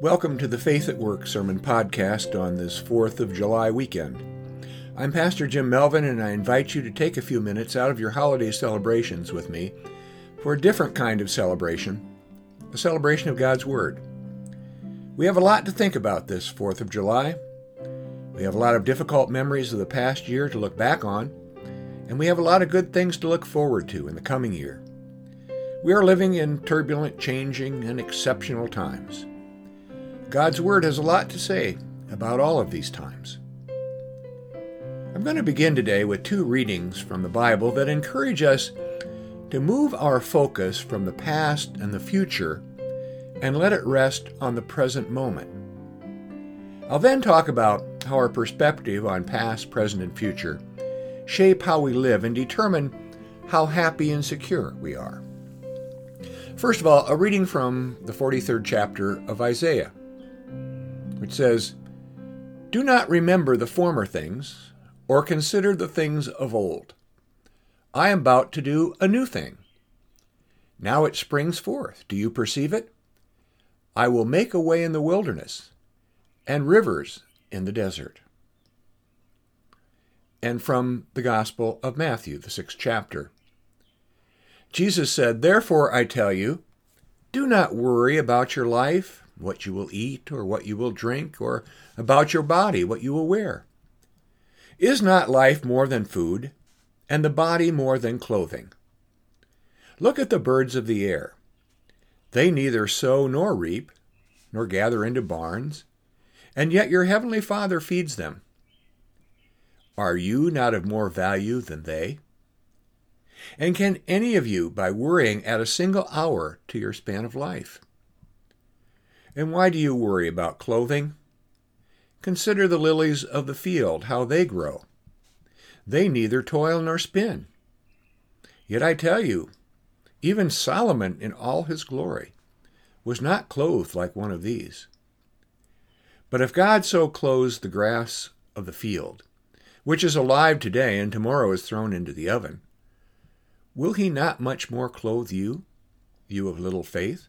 Welcome to the Faith at Work Sermon Podcast on this 4th of July weekend. I'm Pastor Jim Melvin, and I invite you to take a few minutes out of your holiday celebrations with me for a different kind of celebration a celebration of God's Word. We have a lot to think about this 4th of July. We have a lot of difficult memories of the past year to look back on, and we have a lot of good things to look forward to in the coming year. We are living in turbulent, changing, and exceptional times. God's Word has a lot to say about all of these times. I'm going to begin today with two readings from the Bible that encourage us to move our focus from the past and the future and let it rest on the present moment. I'll then talk about how our perspective on past, present, and future shape how we live and determine how happy and secure we are. First of all, a reading from the 43rd chapter of Isaiah which says, Do not remember the former things, or consider the things of old. I am about to do a new thing. Now it springs forth. Do you perceive it? I will make a way in the wilderness and rivers in the desert. And from the Gospel of Matthew, the sixth chapter. Jesus said, Therefore I tell you, do not worry about your life what you will eat or what you will drink, or about your body, what you will wear. Is not life more than food, and the body more than clothing? Look at the birds of the air. They neither sow nor reap, nor gather into barns, and yet your heavenly Father feeds them. Are you not of more value than they? And can any of you, by worrying, add a single hour to your span of life? And why do you worry about clothing? Consider the lilies of the field, how they grow. They neither toil nor spin. Yet I tell you, even Solomon in all his glory was not clothed like one of these. But if God so clothes the grass of the field, which is alive today and tomorrow is thrown into the oven, will he not much more clothe you, you of little faith?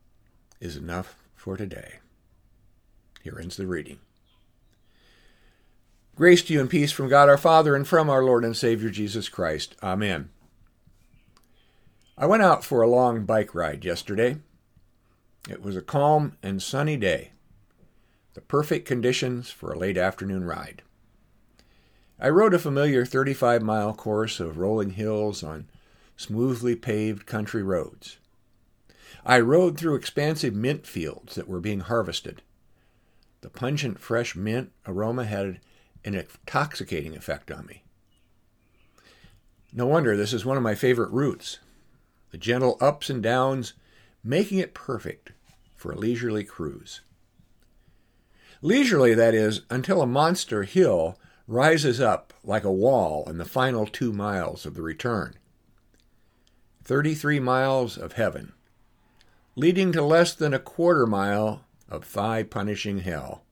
is enough for today. Here ends the reading. Grace to you and peace from God our Father and from our Lord and Savior Jesus Christ. Amen. I went out for a long bike ride yesterday. It was a calm and sunny day, the perfect conditions for a late afternoon ride. I rode a familiar 35 mile course of rolling hills on smoothly paved country roads. I rode through expansive mint fields that were being harvested. The pungent fresh mint aroma had an intoxicating effect on me. No wonder this is one of my favorite routes. The gentle ups and downs making it perfect for a leisurely cruise. Leisurely, that is, until a monster hill rises up like a wall in the final two miles of the return. 33 miles of heaven leading to less than a quarter mile of thigh punishing hell.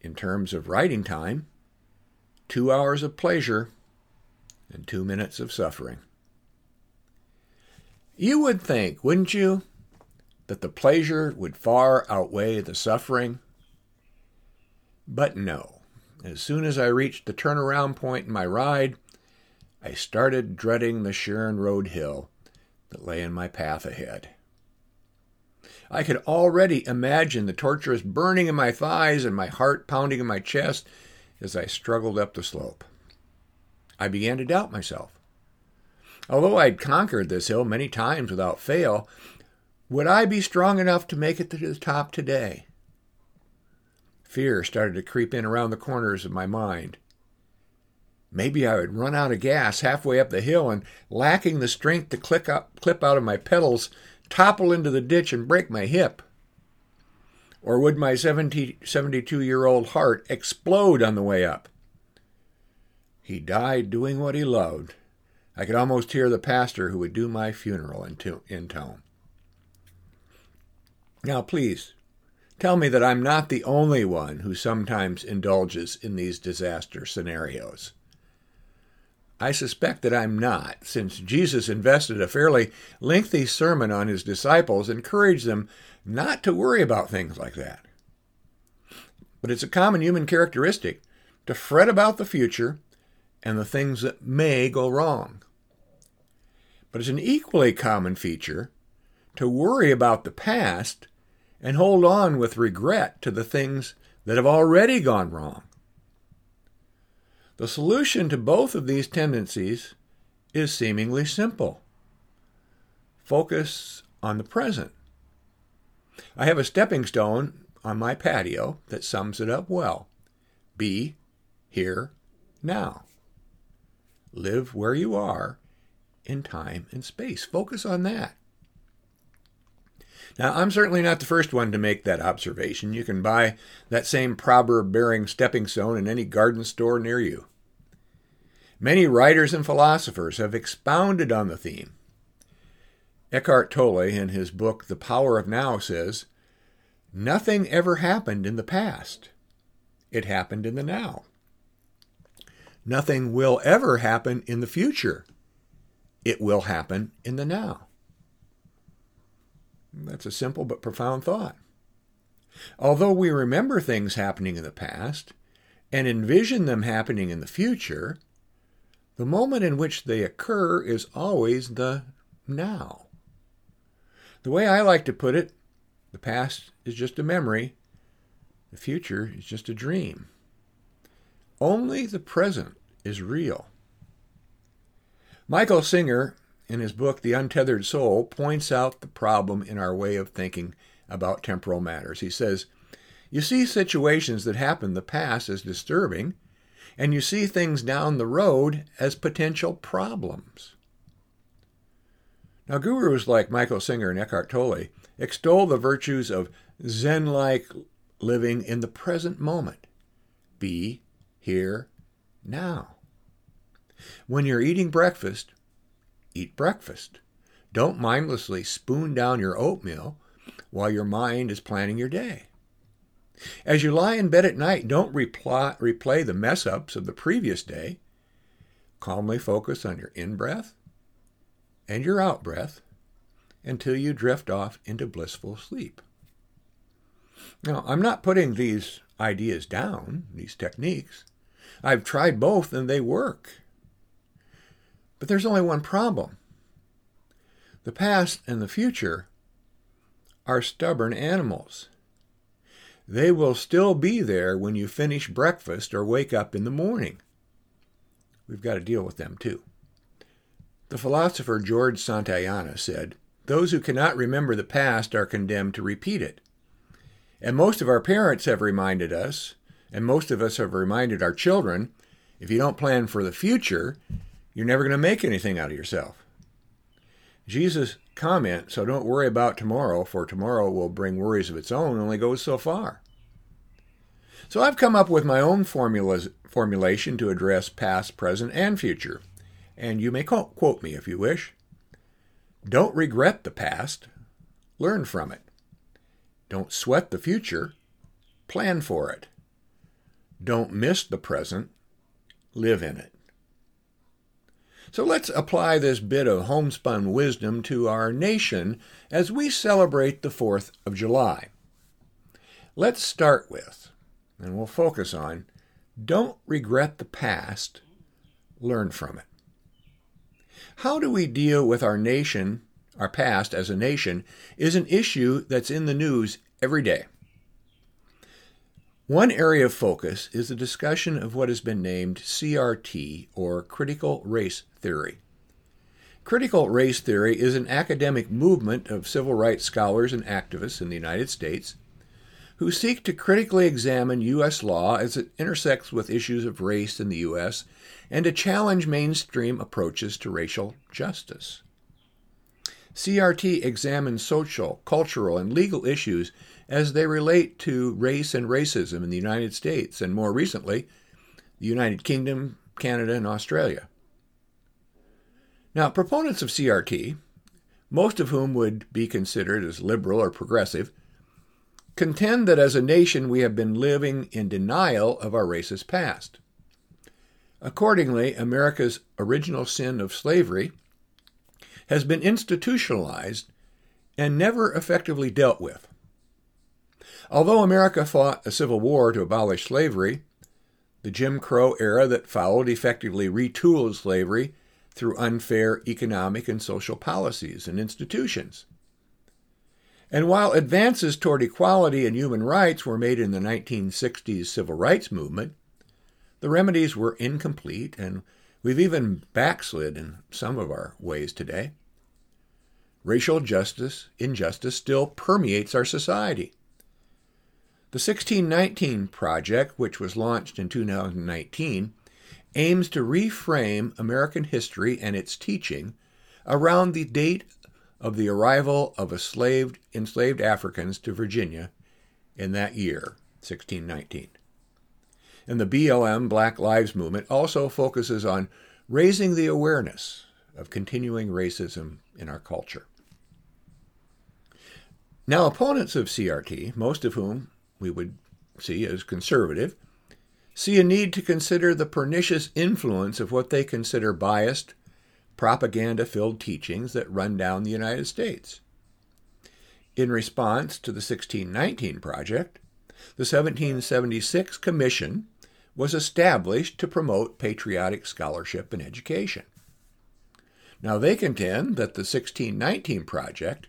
In terms of riding time, two hours of pleasure and two minutes of suffering. You would think, wouldn't you, that the pleasure would far outweigh the suffering? But no. As soon as I reached the turnaround point in my ride, I started dreading the Sharon Road hill that lay in my path ahead. I could already imagine the torturous burning in my thighs and my heart pounding in my chest as I struggled up the slope. I began to doubt myself. Although I'd conquered this hill many times without fail, would I be strong enough to make it to the top today? Fear started to creep in around the corners of my mind. Maybe I would run out of gas halfway up the hill and, lacking the strength to click up, clip out of my pedals, topple into the ditch and break my hip. Or would my 72 year old heart explode on the way up? He died doing what he loved. I could almost hear the pastor who would do my funeral in, in tone. Now, please, tell me that I'm not the only one who sometimes indulges in these disaster scenarios. I suspect that I'm not, since Jesus invested a fairly lengthy sermon on his disciples, encouraged them not to worry about things like that. But it's a common human characteristic to fret about the future and the things that may go wrong. But it's an equally common feature to worry about the past and hold on with regret to the things that have already gone wrong. The solution to both of these tendencies is seemingly simple focus on the present. I have a stepping stone on my patio that sums it up well. Be here now. Live where you are in time and space. Focus on that. Now, I'm certainly not the first one to make that observation. You can buy that same proverb bearing stepping stone in any garden store near you. Many writers and philosophers have expounded on the theme. Eckhart Tolle, in his book The Power of Now, says, Nothing ever happened in the past. It happened in the now. Nothing will ever happen in the future. It will happen in the now. That's a simple but profound thought. Although we remember things happening in the past and envision them happening in the future, the moment in which they occur is always the now. The way I like to put it, the past is just a memory, the future is just a dream. Only the present is real. Michael Singer in his book, The Untethered Soul, points out the problem in our way of thinking about temporal matters. He says, You see situations that happen in the past as disturbing, and you see things down the road as potential problems. Now, gurus like Michael Singer and Eckhart Tolle extol the virtues of Zen like living in the present moment. Be here now. When you're eating breakfast, eat breakfast. Don't mindlessly spoon down your oatmeal while your mind is planning your day. As you lie in bed at night, don't reply, replay the mess ups of the previous day. Calmly focus on your in breath and your out breath until you drift off into blissful sleep. Now, I'm not putting these ideas down, these techniques. I've tried both and they work. But there's only one problem. The past and the future are stubborn animals. They will still be there when you finish breakfast or wake up in the morning. We've got to deal with them too. The philosopher George Santayana said, Those who cannot remember the past are condemned to repeat it. And most of our parents have reminded us, and most of us have reminded our children, if you don't plan for the future, you're never going to make anything out of yourself. Jesus' comment, so don't worry about tomorrow, for tomorrow will bring worries of its own, only goes so far. So I've come up with my own formulas, formulation to address past, present, and future. And you may quote me if you wish. Don't regret the past, learn from it. Don't sweat the future, plan for it. Don't miss the present, live in it. So let's apply this bit of homespun wisdom to our nation as we celebrate the 4th of July. Let's start with, and we'll focus on, don't regret the past, learn from it. How do we deal with our nation, our past as a nation, is an issue that's in the news every day. One area of focus is the discussion of what has been named CRT, or critical race theory. Critical race theory is an academic movement of civil rights scholars and activists in the United States who seek to critically examine U.S. law as it intersects with issues of race in the U.S. and to challenge mainstream approaches to racial justice. CRT examines social, cultural, and legal issues as they relate to race and racism in the United States and more recently, the United Kingdom, Canada, and Australia. Now, proponents of CRT, most of whom would be considered as liberal or progressive, contend that as a nation we have been living in denial of our racist past. Accordingly, America's original sin of slavery has been institutionalized and never effectively dealt with. Although America fought a civil war to abolish slavery, the Jim Crow era that followed effectively retooled slavery through unfair economic and social policies and institutions. And while advances toward equality and human rights were made in the 1960s civil rights movement, the remedies were incomplete, and we've even backslid in some of our ways today. Racial justice, injustice still permeates our society. The 1619 Project, which was launched in 2019, aims to reframe American history and its teaching around the date of the arrival of enslaved, enslaved Africans to Virginia in that year, 1619. And the BLM Black Lives Movement also focuses on raising the awareness of continuing racism in our culture. Now, opponents of CRT, most of whom we would see as conservative, see a need to consider the pernicious influence of what they consider biased, propaganda filled teachings that run down the United States. In response to the 1619 Project, the 1776 Commission was established to promote patriotic scholarship and education. Now, they contend that the 1619 Project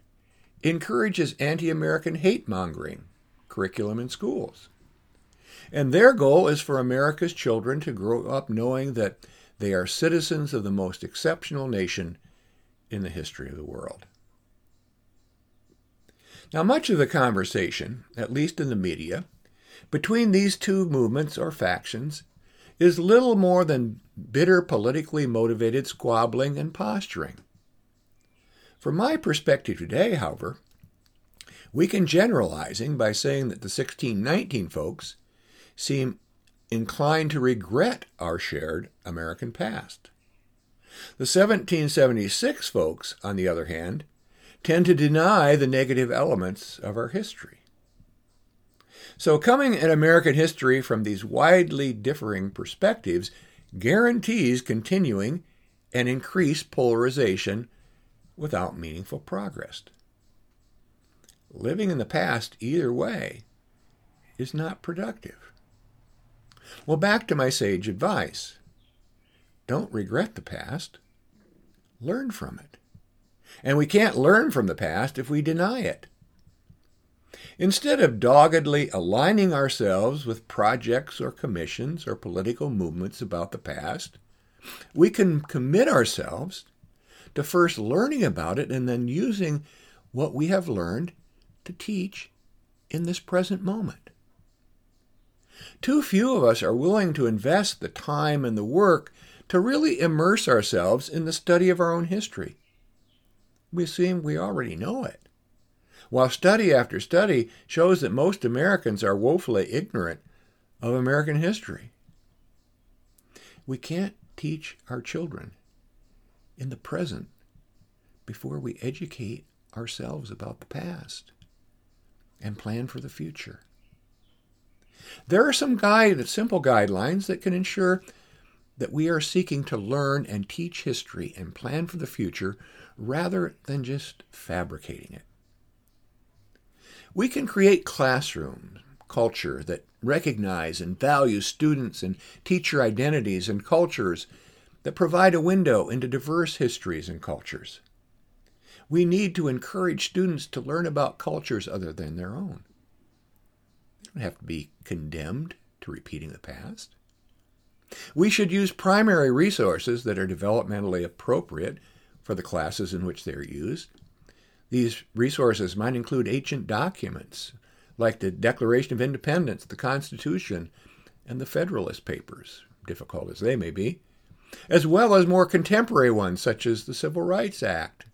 encourages anti American hate mongering curriculum in schools. And their goal is for America's children to grow up knowing that they are citizens of the most exceptional nation in the history of the world. Now, much of the conversation, at least in the media, between these two movements or factions is little more than bitter politically motivated squabbling and posturing. From my perspective today, however, we can generalizing by saying that the 1619 folks seem inclined to regret our shared American past. The 1776 folks, on the other hand, tend to deny the negative elements of our history. So, coming at American history from these widely differing perspectives guarantees continuing and increased polarization without meaningful progress. Living in the past, either way, is not productive. Well, back to my sage advice don't regret the past, learn from it. And we can't learn from the past if we deny it. Instead of doggedly aligning ourselves with projects or commissions or political movements about the past, we can commit ourselves to first learning about it and then using what we have learned to teach in this present moment. Too few of us are willing to invest the time and the work to really immerse ourselves in the study of our own history. We seem we already know it while study after study shows that most Americans are woefully ignorant of American history. We can't teach our children in the present before we educate ourselves about the past and plan for the future. There are some guide, simple guidelines that can ensure that we are seeking to learn and teach history and plan for the future rather than just fabricating it. We can create classroom culture that recognize and value students and teacher identities and cultures that provide a window into diverse histories and cultures. We need to encourage students to learn about cultures other than their own. Don't have to be condemned to repeating the past. We should use primary resources that are developmentally appropriate for the classes in which they are used. These resources might include ancient documents like the Declaration of Independence, the Constitution, and the Federalist Papers, difficult as they may be, as well as more contemporary ones such as the Civil Rights Act,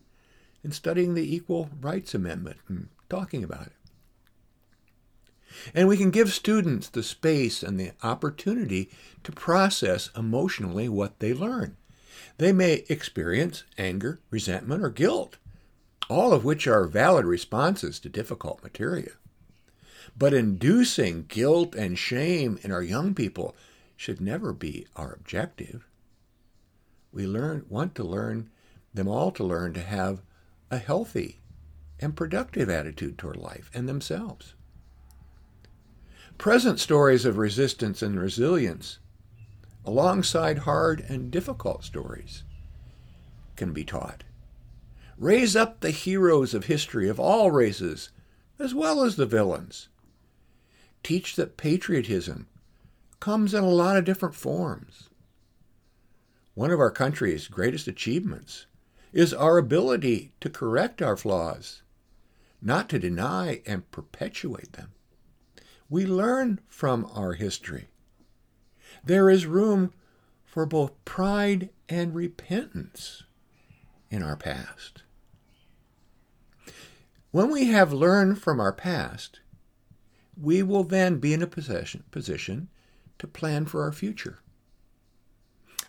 and studying the Equal Rights Amendment and talking about it. And we can give students the space and the opportunity to process emotionally what they learn. They may experience anger, resentment, or guilt, all of which are valid responses to difficult material. But inducing guilt and shame in our young people should never be our objective. We learn, want to learn them all to learn to have a healthy and productive attitude toward life and themselves. Present stories of resistance and resilience, alongside hard and difficult stories, can be taught. Raise up the heroes of history of all races, as well as the villains. Teach that patriotism comes in a lot of different forms. One of our country's greatest achievements is our ability to correct our flaws, not to deny and perpetuate them. We learn from our history. There is room for both pride and repentance in our past. When we have learned from our past, we will then be in a position, to plan for our future.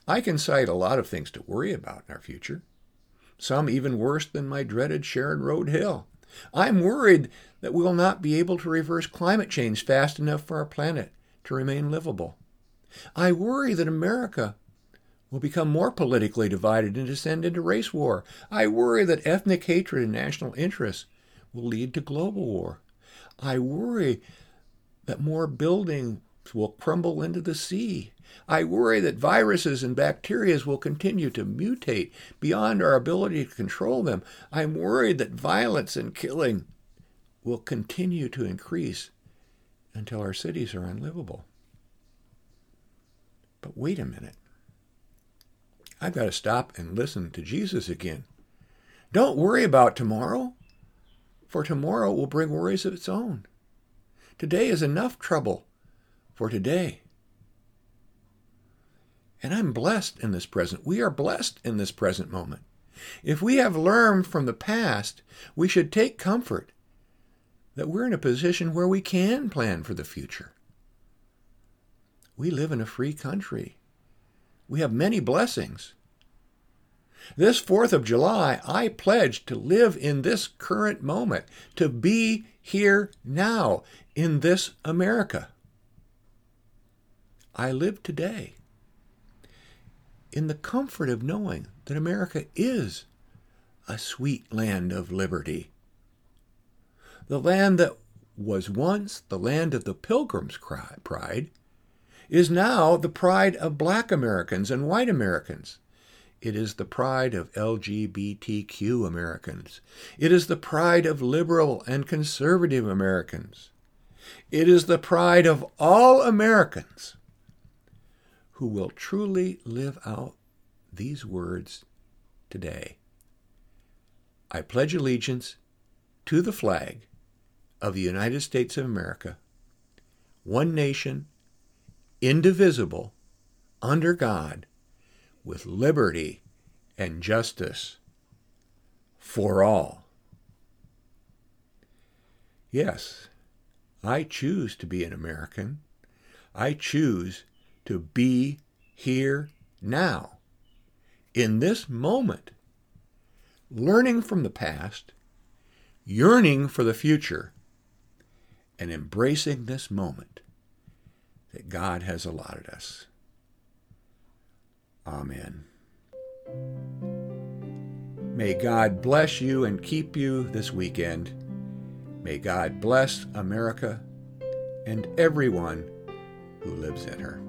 I can cite a lot of things to worry about in our future, some even worse than my dreaded Sharon Road Hill. I'm worried that we will not be able to reverse climate change fast enough for our planet to remain livable. I worry that America will become more politically divided and descend into race war. I worry that ethnic hatred and national interests will lead to global war. I worry that more buildings will crumble into the sea. I worry that viruses and bacteria will continue to mutate beyond our ability to control them. I'm worried that violence and killing will continue to increase until our cities are unlivable. But wait a minute. I've got to stop and listen to Jesus again. Don't worry about tomorrow, for tomorrow will bring worries of its own. Today is enough trouble for today. And I'm blessed in this present. We are blessed in this present moment. If we have learned from the past, we should take comfort that we're in a position where we can plan for the future. We live in a free country. We have many blessings. This 4th of July, I pledge to live in this current moment, to be here now in this America. I live today in the comfort of knowing that America is a sweet land of liberty. The land that was once the land of the Pilgrim's pride is now the pride of black Americans and white Americans. It is the pride of LGBTQ Americans. It is the pride of liberal and conservative Americans. It is the pride of all Americans who will truly live out these words today. I pledge allegiance to the flag of the United States of America, one nation, indivisible, under God, with liberty and justice for all. Yes, I choose to be an American. I choose to be here now, in this moment, learning from the past, yearning for the future, and embracing this moment that God has allotted us. Amen. May God bless you and keep you this weekend. May God bless America and everyone who lives in her.